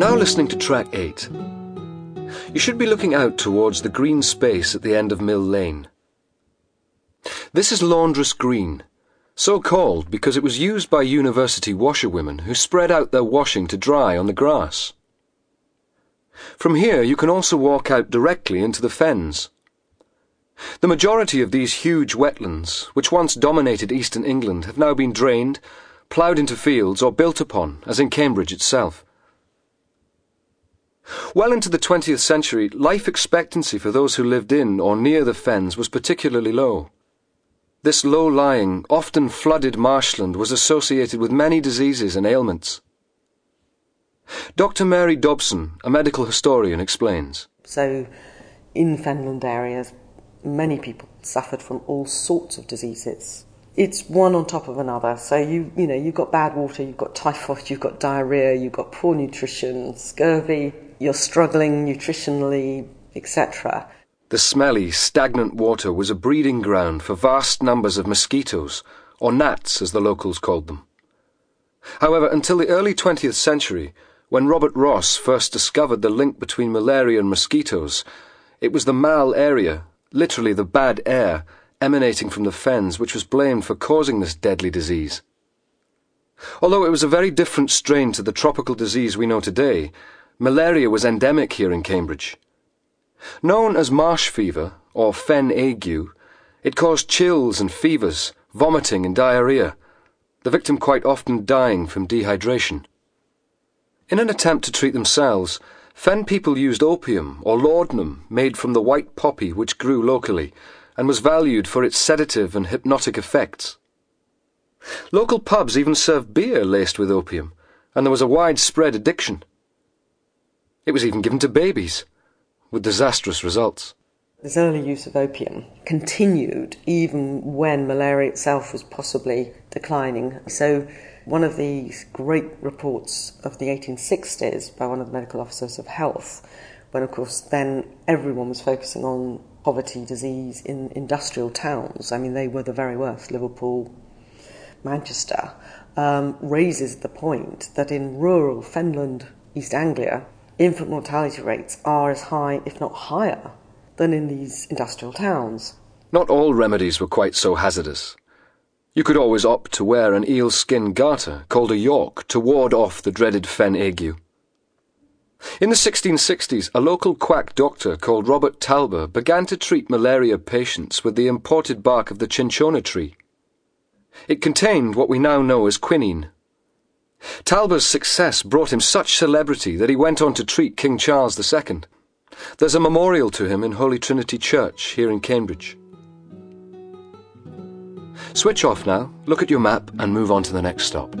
now listening to track 8. You should be looking out towards the green space at the end of Mill Lane. This is Laundress Green, so called because it was used by university washerwomen who spread out their washing to dry on the grass. From here you can also walk out directly into the fens. The majority of these huge wetlands, which once dominated eastern England, have now been drained, ploughed into fields, or built upon, as in Cambridge itself. Well into the 20th century, life expectancy for those who lived in or near the fens was particularly low. This low lying, often flooded marshland was associated with many diseases and ailments. Dr. Mary Dobson, a medical historian, explains. So, in fenland areas, many people suffered from all sorts of diseases. It's one on top of another. So you you know you've got bad water, you've got typhoid, you've got diarrhea, you've got poor nutrition, scurvy, you're struggling nutritionally, etc. The smelly, stagnant water was a breeding ground for vast numbers of mosquitoes, or gnats as the locals called them. However, until the early 20th century, when Robert Ross first discovered the link between malaria and mosquitoes, it was the mal aria literally the bad air, emanating from the fens which was blamed for causing this deadly disease. Although it was a very different strain to the tropical disease we know today, malaria was endemic here in Cambridge. Known as marsh fever, or fen ague, it caused chills and fevers, vomiting and diarrhea, the victim quite often dying from dehydration. In an attempt to treat themselves, Fen people used opium or laudanum made from the white poppy which grew locally and was valued for its sedative and hypnotic effects. Local pubs even served beer laced with opium, and there was a widespread addiction. It was even given to babies, with disastrous results. This early use of opium continued even when malaria itself was possibly declining. So one of the great reports of the 1860s by one of the medical officers of health, when of course then everyone was focusing on poverty, disease in industrial towns. I mean, they were the very worst, Liverpool, Manchester, um, raises the point that in rural Fenland, East Anglia, infant mortality rates are as high, if not higher, than in these industrial towns. Not all remedies were quite so hazardous. You could always opt to wear an eel skin garter called a york to ward off the dreaded fen ague. In the 1660s, a local quack doctor called Robert Talbor began to treat malaria patients with the imported bark of the cinchona tree. It contained what we now know as quinine. Talbor's success brought him such celebrity that he went on to treat King Charles II. There's a memorial to him in Holy Trinity Church here in Cambridge. Switch off now, look at your map, and move on to the next stop.